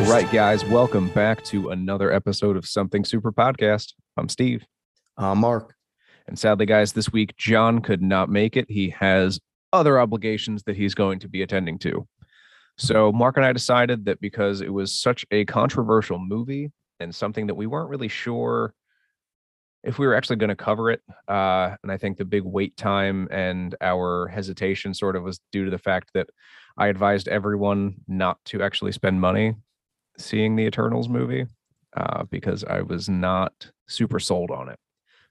Ghost. right, guys, welcome back to another episode of Something Super Podcast. I'm Steve. Uh, Mark. And sadly, guys, this week John could not make it. He has other obligations that he's going to be attending to. So, Mark and I decided that because it was such a controversial movie and something that we weren't really sure if we were actually going to cover it, uh, and I think the big wait time and our hesitation sort of was due to the fact that I advised everyone not to actually spend money seeing the Eternals movie uh, because I was not super sold on it.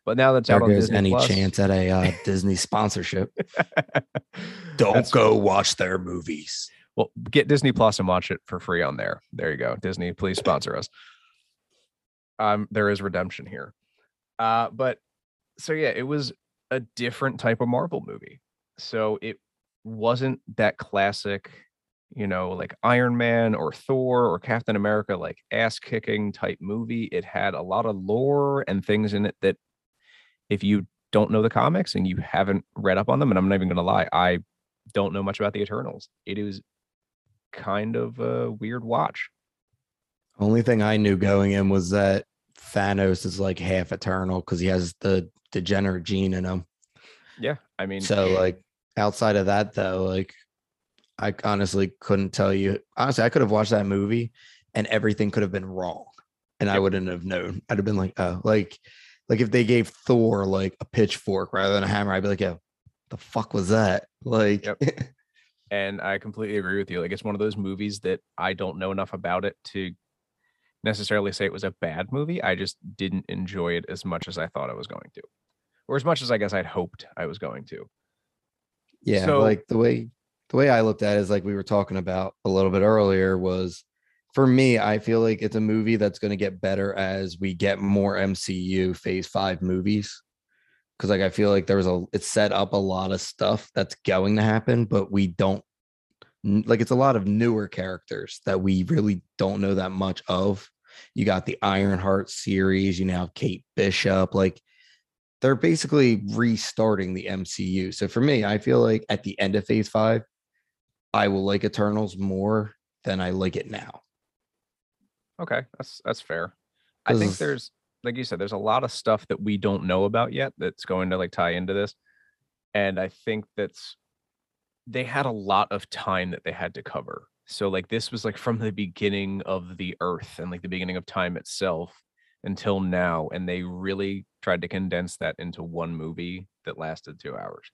But now that's There out on Disney any Plus- chance at a uh, Disney sponsorship. Don't That's- go watch their movies. Well, get Disney Plus and watch it for free on there. There you go. Disney, please sponsor us. Um, there is redemption here. Uh, but so yeah, it was a different type of Marvel movie. So it wasn't that classic, you know, like Iron Man or Thor or Captain America, like ass kicking type movie. It had a lot of lore and things in it that if you don't know the comics and you haven't read up on them, and I'm not even gonna lie, I don't know much about the Eternals. It is kind of a weird watch. Only thing I knew going in was that Thanos is like half eternal because he has the degenerate gene in him. Yeah, I mean, So eh like outside of that though, like I honestly couldn't tell you. Honestly, I could have watched that movie and everything could have been wrong. And I wouldn't have known. I'd have been like, oh, like like if they gave Thor like a pitchfork rather than a hammer, I'd be like, yo, the fuck was that? Like Yep. and I completely agree with you. Like, it's one of those movies that I don't know enough about it to necessarily say it was a bad movie. I just didn't enjoy it as much as I thought I was going to, or as much as I guess I'd hoped I was going to. Yeah, So- like the way the way I looked at it is like we were talking about a little bit earlier was for me, I feel like it's a movie that's going to get better as we get more MCU phase 5 movies. Cuz like I feel like there's a it's set up a lot of stuff that's going to happen, but we don't like it's a lot of newer characters that we really don't know that much of. You got the Ironheart series, you now have Kate Bishop, like they're basically restarting the MCU. So for me, I feel like at the end of phase five, I will like Eternals more than I like it now. Okay, that's that's fair. I think there's like you said, there's a lot of stuff that we don't know about yet that's going to like tie into this. And I think that's they had a lot of time that they had to cover. So like this was like from the beginning of the earth and like the beginning of time itself until now. And they really tried to condense that into one movie that lasted two hours.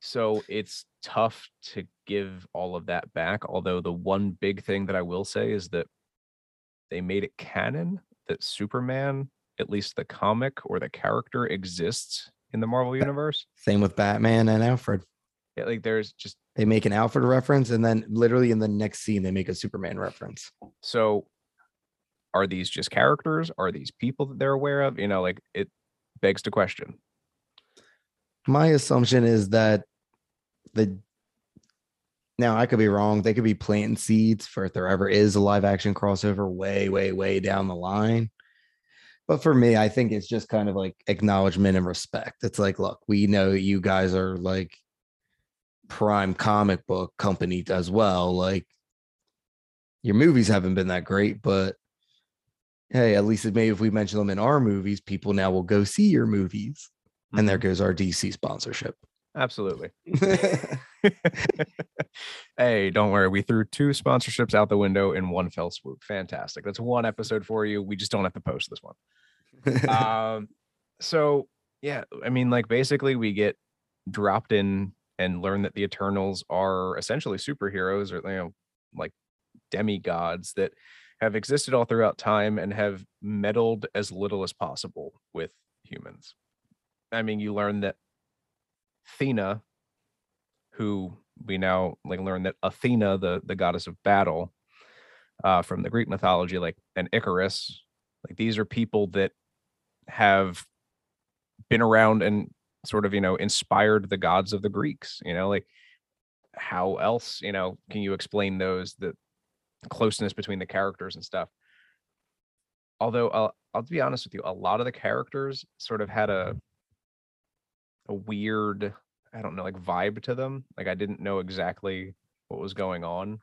So it's tough to give all of that back. Although the one big thing that I will say is that they made it canon that Superman, at least the comic or the character, exists in the Marvel universe. Same with Batman and Alfred. Yeah, like there's just They make an Alfred reference, and then literally in the next scene, they make a Superman reference. so are these just characters? Are these people that they're aware of? You know, like it begs to question. My assumption is that the now I could be wrong. They could be planting seeds for if there ever is a live action crossover way, way, way down the line. But for me, I think it's just kind of like acknowledgement and respect. It's like, look, we know you guys are like prime comic book company as well. Like your movies haven't been that great, but hey, at least maybe if we mention them in our movies, people now will go see your movies. And there Mhm. goes our DC sponsorship. Absolutely. hey, don't worry. We threw two sponsorships out the window in one fell swoop. Fantastic. That's one episode for you. We just don't have to post this one. um so yeah i mean like basically we get dropped in and learn that the eternals are essentially superheroes or you know like demigods that have existed all throughout time and have meddled as little as possible with humans i mean you learn that athena who we now like learn that athena the the goddess of battle uh from the greek mythology like and ikaris like these are people that have been around and sort of you know inspired the gods of the greeks you know like how else you know can you explain those the closeness between the characters and stuff? Although I'll, I'll be honest with you a lot of the characters sort of had a a weird i don't know like vibe to them like i didn't know exactly what was going on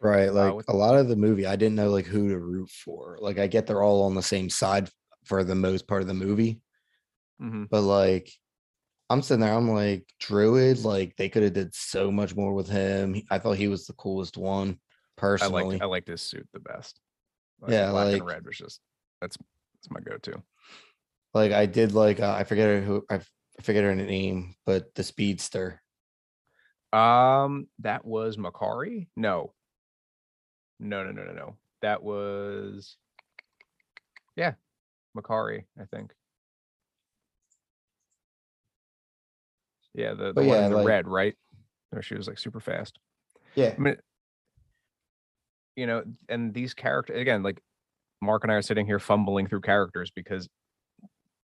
Right. Like with- a lot of the movie, I didn't know like who to root for. Like I get they're all on the same side for the most part of the movie, Mhm. but like I'm sitting there, I'm like Druig, like they could have did so much more with him. I thought he was the coolest one I personally. liked I liked his suit the best. Like, Yeah, black and like- red was just that's that's my go-to. like I did like uh, I forget who I I forget her name, but the speedster. Um, that was Makkari. No, no, no, no, no, no. That was yeah, Makkari. I think. Yeah, the, the But one yeah, in the like- red, right? Where she was like super fast. Yeah. I mean, you know, and these characters again, like Mark and I are sitting here fumbling through characters because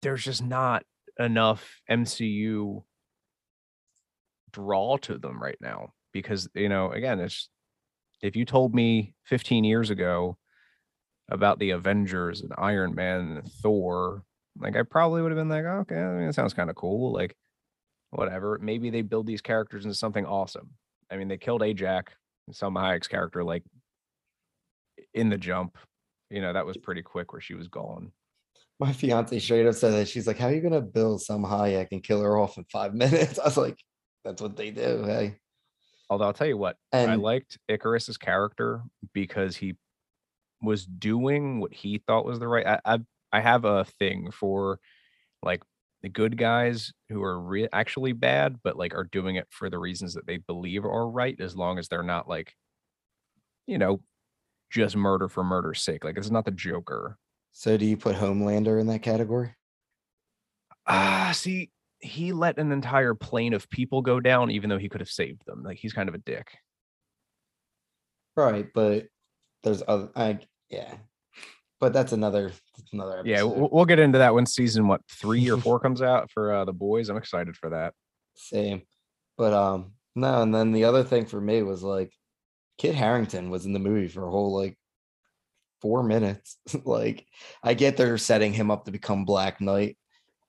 there's just not enough MCU draw to them right now. Because you know, again, it's if you told me 15 years ago about the Avengers and Iron Man and Thor, like I probably would have been like, okay, I mean, it sounds kind of cool. Like, whatever. Maybe they build these characters into something awesome. I mean, they killed Ajax, Salma Hayek's character, like in the jump. You know, that was pretty quick where she was gone. My fiance straight up said that she's like, How are you gonna build Salma Hayek and kill her off in five minutes? I was like, That's what they do. Hey. Although I'll tell you what, I liked Ikaris's character because he was doing what he thought was the right. I I, I have a thing for like the good guys who are re- actually bad, but like are doing it for the reasons that they believe are right, as long as they're not like, you know, just murder for murder's sake. Like it's not the Joker. So do you put Homelander in that category? Ah, see, he let an entire plane of people go down, even though he could have saved them. Like he's kind of a dick. Right, but there's other I yeah. But that's another that's another Yeah, we'll, we'll get into that when season what three or four comes out for uh, the boys. I'm excited for that. Same. But um no, and then the other thing for me was like Kit Harington was in the movie for a whole like four minutes. like I get they're setting him up to become Black Knight.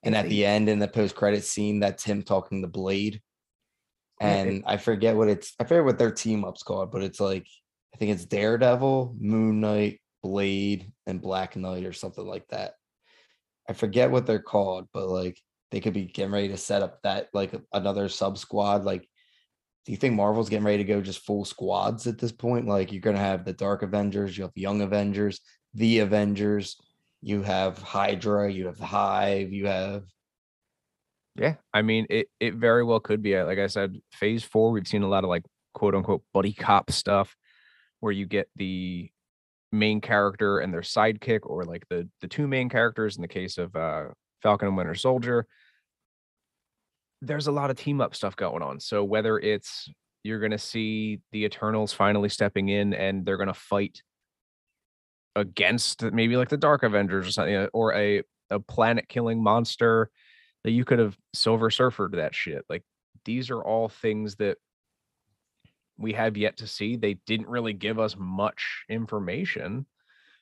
And at the end in the post credit scene, that's him talking to Blade. And I forget what it's I forget what their team up's called, but it's like I think it's Daredevil, Moon Knight, Blade, and Black Knight or something like that. I forget what they're called, but like they could be getting ready to set up that like another sub squad. Like, do you think Marvel's getting ready to go just full squads at this point? Like, you're gonna have the Dark Avengers, you have Young Avengers, the Avengers, you have Hydra, you have the Hive, you have Yeah, I mean, it it very well could be. Like I said, Phase Four, we've seen a lot of like quote unquote buddy cop stuff, where you get the main character and their sidekick, or like the the two main characters in the case of uh, Falcon and Winter Soldier. There's a lot of team up stuff going on. So whether it's you're gonna see the Eternals finally stepping in and they're gonna fight against maybe like the Dark Avengers or something, or a a planet killing monster that you could have Silver Surfered that shit. Like these are all things that we have yet to see. They didn't really give us much information,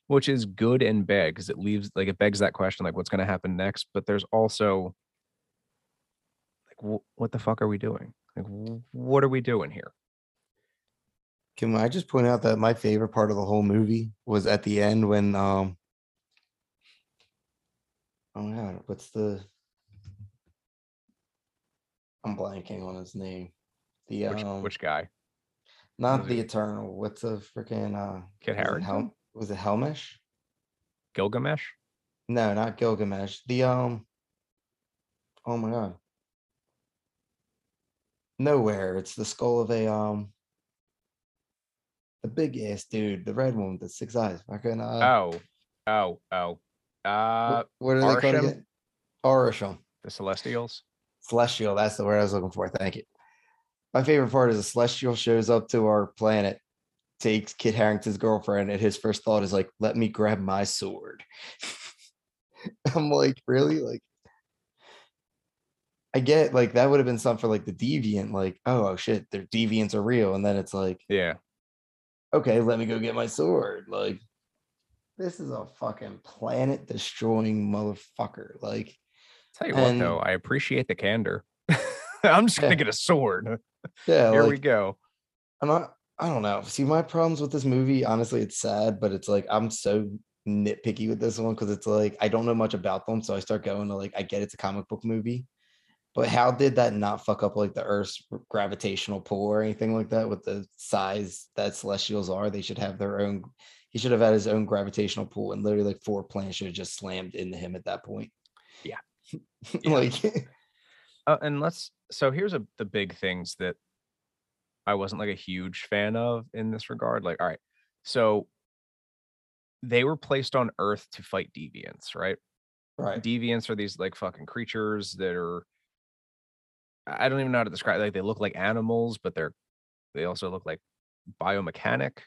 which is good and bad because it leaves like it begs that question like what's going to happen next. But there's also wh- what the fuck are we doing? Like wh- what are we doing here? Can I just point out that my favorite part of the whole movie was at the end when um oh my god, what's the I'm blanking on his name. The Which um which guy? not the it? Eternal, what's the freaking uh it Harington? Hel- was it Helmish? Gilgamesh? No, not Gilgamesh. The um oh my god. Nowhere. It's the skull of a um the big ass dude, the red one with the six eyes. Fucking uh oh, oh, oh. Uh Wh- what are they called again? Arishem. the Celestials. Celestial. That's the word I was looking for. Thank you. My favorite part is a celestial shows up to our planet, takes Kit Harington's girlfriend, and his first thought is like, "Let me grab my sword." I'm like, really? Like, I get like that would have been something for like the deviant, like, oh, oh shit, their deviants are real, and then it's like, Yeah. okay, let me go get my sword. Like, this is a fucking planet destroying motherfucker. Like, Tell you what though, I appreciate the candor. I'm just gonna Yeah. get a sword. yeah, Here like, we go. I'm not I don't know. See, my problems with this movie, honestly, it's sad, but it's like I'm so nitpicky with this one because it's like I don't know much about them. So I start going to like, I get it's a comic book movie, but how did that not fuck up like the Earth's gravitational pull or anything like that with the size that celestials are? They should have their own. He should have had his own gravitational pull, and literally like four planets should have just slammed into him at that point. Yeah. like Uh, and let's so here's a the big things that I wasn't like a huge fan of in this regard. Like, all right, so they were placed on Earth to fight deviants, right? right. Deviants are these like fucking creatures that are I don't even know how to describe like they look like animals, but they're they also look like biomechanic.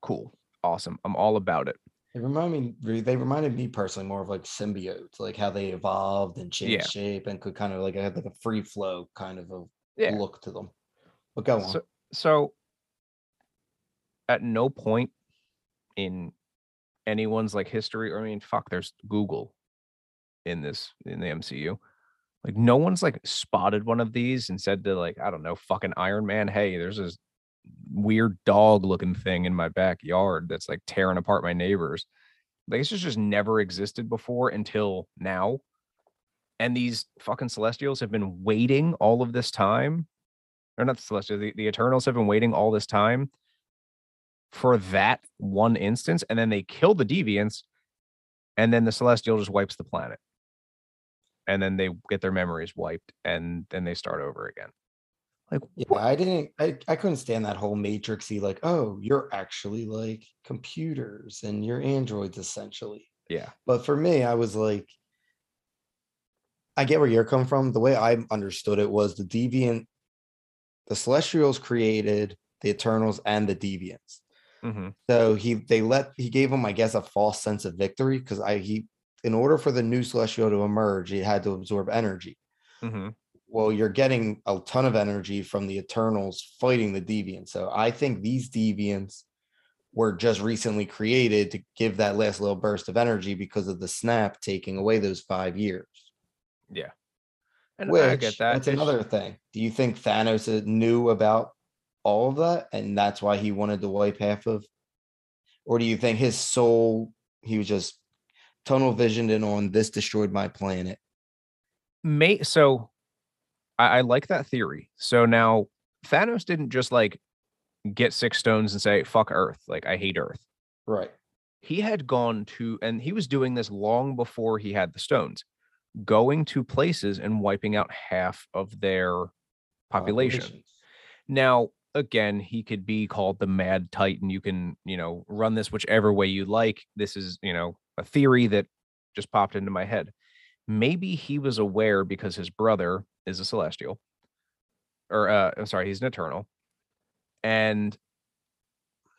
Cool. Awesome. I'm all about it. They remind me. They reminded me personally more of like symbiotes, like how they evolved and changed Yeah. shape and could kind of like had like a free flow kind of a Yeah. look to them. But go on. So, so at no point in anyone's like history, or I mean, fuck, there's Google in this in the MCU. Like no one's like spotted one of these and said to like, I don't know, fucking Iron Man, hey, there's this weird dog looking thing in my backyard that's like tearing apart my neighbors. Like this has just never existed before until now. And these fucking celestials have been waiting all of this time or not the celestials, the, the Eternals have been waiting all this time for that one instance, and then they kill the deviants, and then the celestial just wipes the planet. And then they get their memories wiped, and then they start over again. Like, Yeah, what? I didn't. I, I couldn't stand that whole matrixy. Like, oh, you're actually like computers and you're androids essentially. yeah, But for me, I was like, I get where you're coming from. The way I understood it was the deviant, the Celestials created the Eternals and the Deviants. mhm, So he they let he gave him, I guess, a false sense of victory because I he in order for the new Celestial to emerge, it had to absorb energy. mhm. Well, you're getting a ton of energy from the Eternals fighting the Deviants. So I think these Deviants were just recently created to give that last little burst of energy because of the snap taking away those five years. yeah. And Which I get that. that's another thing. Do you think Thanos uh, knew about all of that and that's why he wanted to wipe half of? Or do you think his soul, he was just tunnel visioned in on this destroyed my planet? may so I, I like that theory. So now Thanos didn't just like get six stones and say, fuck Earth. Like I hate Earth. Right. he had gone to and he was doing this long before he had the stones going to places and wiping out half of their population Populations. now again he could be called the mad titan you can you know run this whichever way you like this is you know a theory that just popped into my head. Maybe he was aware because his brother is a celestial or uh i'm sorry he's an eternal and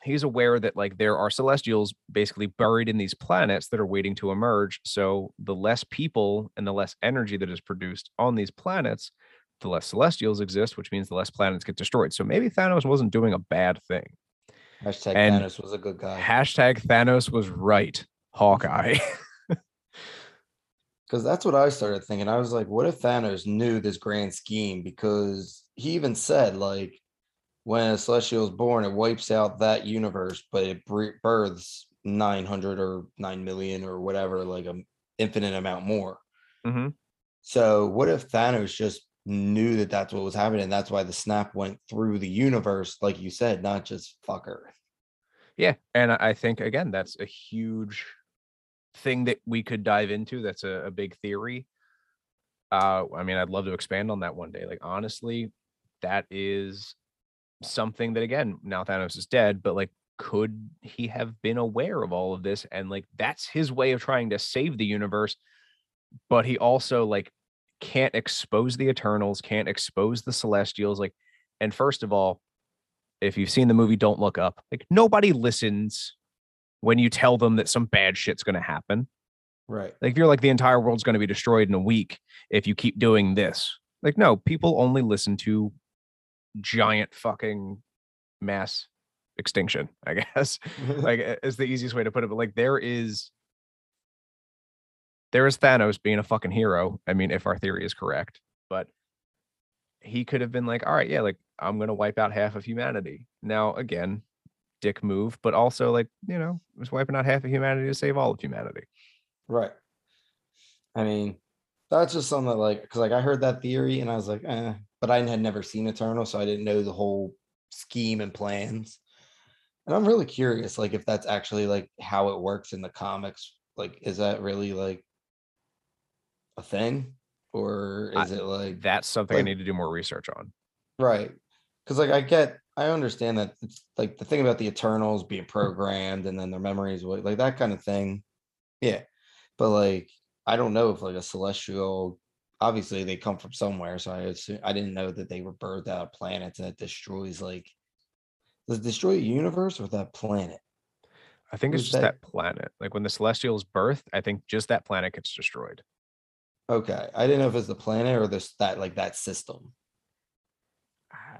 he's aware that like there are celestials basically buried in these planets that are waiting to emerge so the less people and the less energy that is produced on these planets the less celestials exist which means the less planets get destroyed. So maybe thanos wasn't doing a bad thing. Hashtag And Thanos was a good guy. hashtag thanos was right hawkeye Because that's what I started thinking. I was like, what if Thanos knew this grand scheme? Because he even said, like, when a celestial is born, it wipes out that universe, but it births 900 or 9 million or whatever, like an infinite amount more. Mhm. So, what if Thanos just knew that that's what was happening? And that's why the snap went through the universe, like you said, not just fuck Earth. Yeah, and I think again that's a huge thing that we could dive into. That's a, a big theory. Uh, I mean, I'd love to expand on that one day. Like honestly, that is something that again now Thanos is dead, but like could he have been aware of all of this and like that's his way of trying to save the universe, but he also like can't expose the Eternals, can't expose the Celestials, like. And first of all, if you've seen the movie Don't Look Up, like nobody listens when you tell them that some bad shit's going to happen. Right. Like if you're like the entire world's going to be destroyed in a week if you keep doing this. Like no, people only listen to giant fucking mass extinction, I guess. like is the easiest way to put it, but like there is there is Thanos being a fucking hero. I mean, if our theory is correct, but he could have been like, all right, yeah, like I'm gonna wipe out half of humanity. Now, again, dick move, but also like, you know, it was wiping out half of humanity to save all of humanity. Right. I mean, that's just something that like because like I heard that theory and I was like, eh, but I had never seen Eternal, so I didn't know the whole scheme and plans. And I'm really curious, like if that's actually like how it works in the comics. Like, is that really like a thing? Or is I- it like That's something I need to do more research on. Right. Because like I get, I understand that it's like the thing about the Eternals being programmed and then their memories, like that kind of thing. Yeah. But like, I don't know if like a celestial, obviously they come from somewhere. So I assume, I didn't know that they were birthed out of planets and it destroys like, does it destroy a universe or that planet? I think it's Who's just that? that planet. Like when the Celestials birth, I think just that planet gets destroyed. Okay. I didn't know if it's the planet or this, that like that system.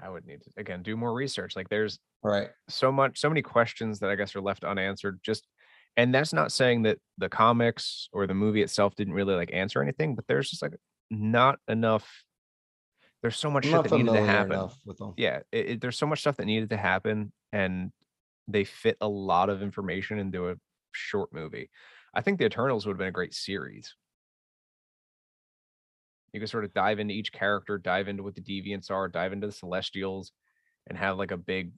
I would need to again do more research. Like there's Right. so much, so many questions that I guess are left unanswered. Just and that's not saying that the comics or the movie itself didn't really like answer anything, but there's just like not enough. There's so much shit that needed to happen. Yeah, it, it- there's so much stuff that needed to happen, and they fit a lot of information into a short movie. I think the Eternals would have been a great series. You can sort of dive into each character, dive into what the deviants are, dive into the Celestials, and have like a big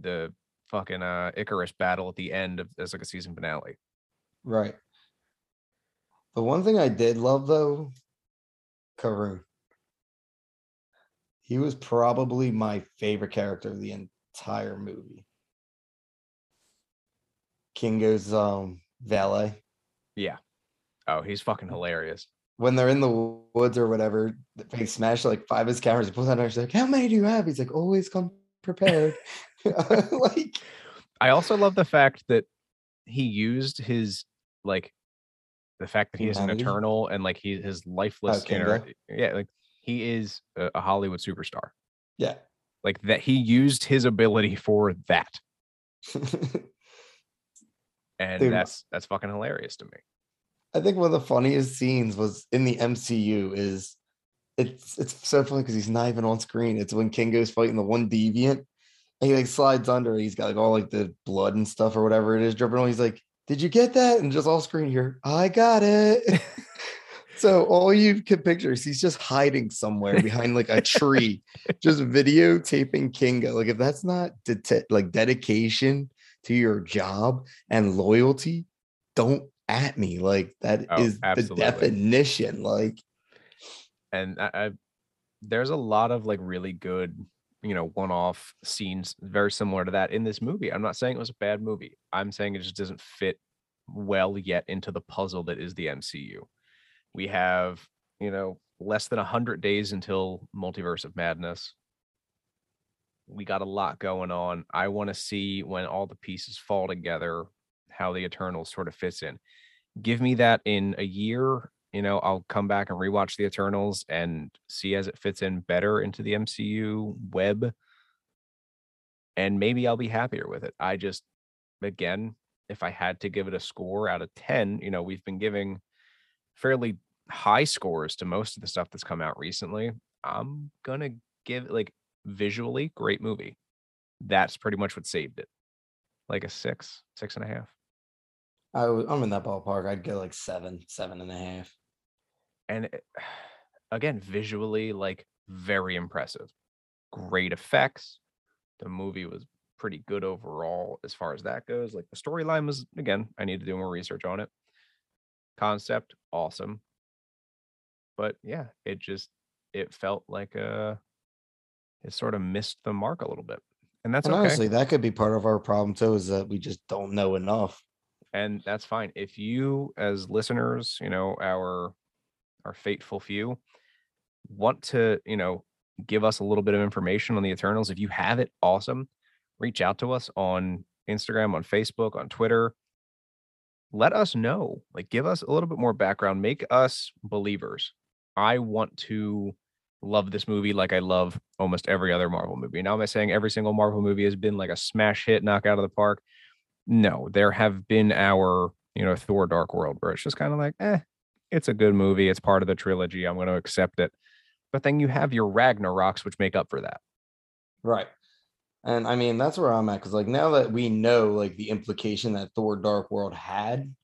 the fucking uh Ikaris battle at the end of as like a season finale. Right. The one thing I did love though, Karun. He was probably my favorite character of the entire movie. Kingo's um valet. Yeah. Oh, he's fucking hilarious. When they're in the woods or whatever, they smash like five of his cameras. He pulls out and she's like, How many do you have? He's like, always come prepared. like I also love the fact that he used his like the fact that he is an eternal and like he his lifeless Kingo? inner yeah like he is a, a Hollywood superstar yeah. like that he used his ability for that and Dude, that's that's fucking hilarious to me I think one of the funniest scenes was in the MCU is it's it's so funny because he's not even on screen. It's when Kingo's fighting the one deviant and he like slides under. He's got like all like the blood and stuff or whatever it is dripping on. He's like, Did you get that? And just all screen here, I got it. so all you can picture is he's just hiding somewhere behind like a tree, just videotaping Kingo. Like if that's not det- like dedication to your job and loyalty, don't at me. Like that Oh, is the definition. Like and I, I there's a lot of like really good you know one-off scenes very similar to that in this movie. I'm not saying it was a bad movie. I'm saying it just doesn't fit well yet into the puzzle that is the mcu we have you know less than 100 days until multiverse of madness. We got a lot going on. I want to see when all the pieces fall together how the eternals sort of fits in. Give me that in a year you know i'll come back and rewatch the eternals and see as it fits in better into the mcu web. And maybe i'll be happier with it. I just again if i had to give it a score out of 10 you know we've been giving fairly high scores to most of the stuff that's come out recently. I'm gonna give it like visually great movie. That's pretty much what saved it. Like a six six and a half I was, I'm in that ballpark. I'd go like seven, seven and a half. and it- again visually like very impressive great effects the movie was pretty good overall as far as that goes like the storyline was again i need to do more research on it concept awesome but yeah it just it felt like uh it sort of missed the mark a little bit and that's and okay honestly, that could be part of our problem too, is that we just don't know enough. And that's fine. If you as listeners you know our our fateful few want to you know give us a little bit of information on the eternals if you have it awesome. Reach out to us on instagram on facebook on twitter. Let us know. Like give us a little bit more background. Make us believers. I want to love this movie like i love almost every other marvel movie. Now am i saying every single marvel movie has been like a smash hit knock out of the park no, there have been our, you know, Thor Dark World where it's just kind of like, eh, it's a good movie. It's part of the trilogy. I'm going to accept it. but then you have your Ragnaroks, which make up for that. Right. And I mean, that's where I'm at because, like, now that we know, like, the implication that Thor Dark World had,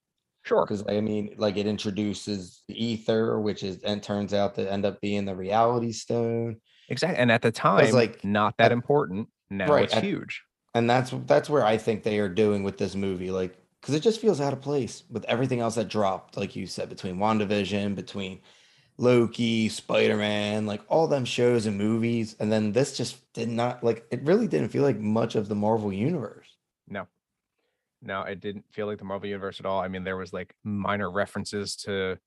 Sure. because I mean, like, it introduces the ether, which is and turns out to end up being the reality stone. Exactly. And at the time, like, not that at- important. Now Right, it's at- huge. And that's that's where I think they are doing with this movie, like, because it just feels out of place with everything else that dropped, like you said, between WandaVision, between Loki, Spider Man, like all them shows and movies, and then this just did not like it. Really didn't feel like much of the Marvel universe. No. No, it didn't feel like the Marvel universe at all. I mean, there was like minor references to,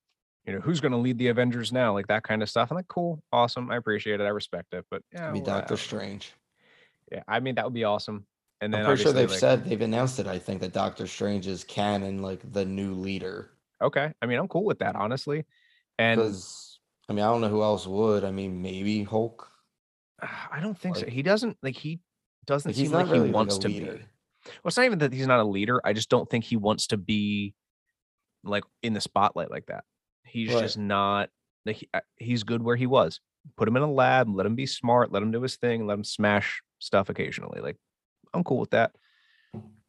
you know, who's going to lead the Avengers now, like that kind of stuff. I'm like, cool, awesome. I appreciate it. I respect it. But yeah, Be well, Doctor Strange. yeah, I mean, that would be awesome. And then I'm pretty sure they've like, said they've announced it. I think that Doctor Strange is canon, like the new leader. okay. I mean, I'm cool with that, honestly. And I mean, I don't know who else would. I mean, maybe Hulk. I don't think so. He doesn't like he doesn't Like seem like really he wants a to be. Well, it's not even that he's not a leader. I just don't think he wants to be like in the spotlight like that. He's Right. just not like he, uh, he's good where he was. Put him in a lab, let him be smart, let him do his thing, let him smash stuff occasionally. Like I'm cool with that.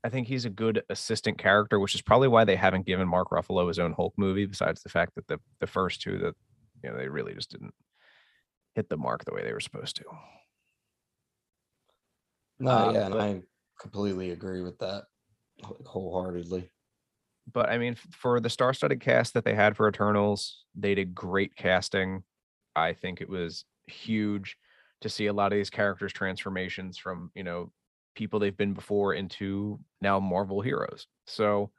I think he's a good assistant character, which is probably why they haven't given Mark Ruffalo his own Hulk movie. Besides the fact that the the first two that you know they really just didn't hit the mark the way they were supposed to. No, Uh, yeah, and I completely agree with that wholeheartedly. but I mean, for the star-studded cast that they had for Eternals, they did great casting. I think it was huge to see a lot of these characters' transformations from you know people they've been before into now Marvel heroes. So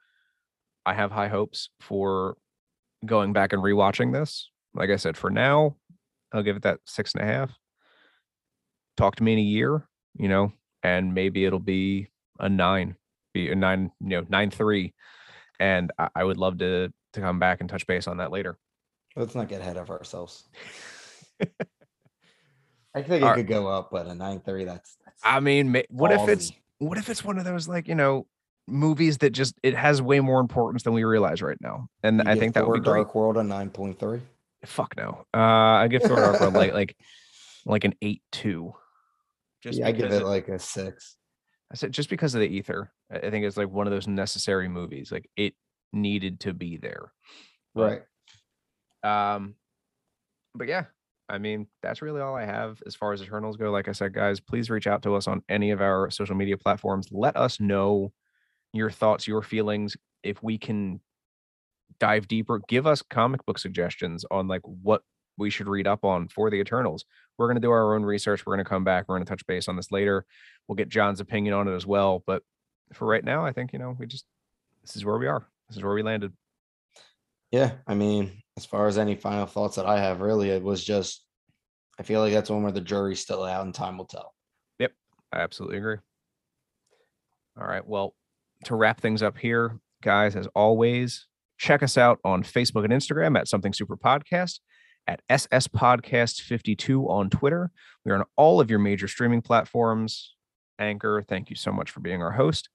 I have high hopes for going back and rewatching this. Like I said, for now, I'll give it that six and a half. Talk to me in a year, you know, and maybe it'll be a nine, be a nine, you know, nine three and I, I would love to to come back and touch base on that later. Let's not get ahead of ourselves. I think it Alright. could go up, but a nine thirty. That's, that's I mean, what if it's what if it's one of those like you know movies that just it has way more importance than we realize right now, and I think that would be great. World a nine point three. Fuck no, uh, I give Thor Dark World like like like an eight two. Just Yeah, I give because it like a six. I said just because of the ether. I think it's like one of those necessary movies. Like it needed to be there. Right. Um, but yeah, I mean, that's really all I have as far as Eternals go. Like I said, guys, please reach out to us on any of our social media platforms. Let us know your thoughts, your feelings. If we can dive deeper, give us comic book suggestions on like what we should read up on for the Eternals. We're going to do our own research. We're going to come back. We're going to touch base on this later. We'll get John's opinion on it as well. But for right now, I think, you know, we just, this is where we are. This is where we landed. Yeah, I mean, as far as any final thoughts that I have, really, it was just I feel like that's one where the jury's still out and time will tell. Yep, I absolutely agree. All right. Well, to wrap things up here, guys, as always, check us out on Facebook and Instagram at Something Super Podcast, at SS Podcast 52 on Twitter. We're on all of your major streaming platforms. Anchor, thank you so much for being our host.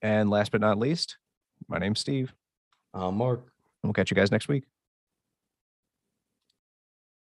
And last but not least, my name's Steve. Uh, Mark. and We'll catch you guys next week.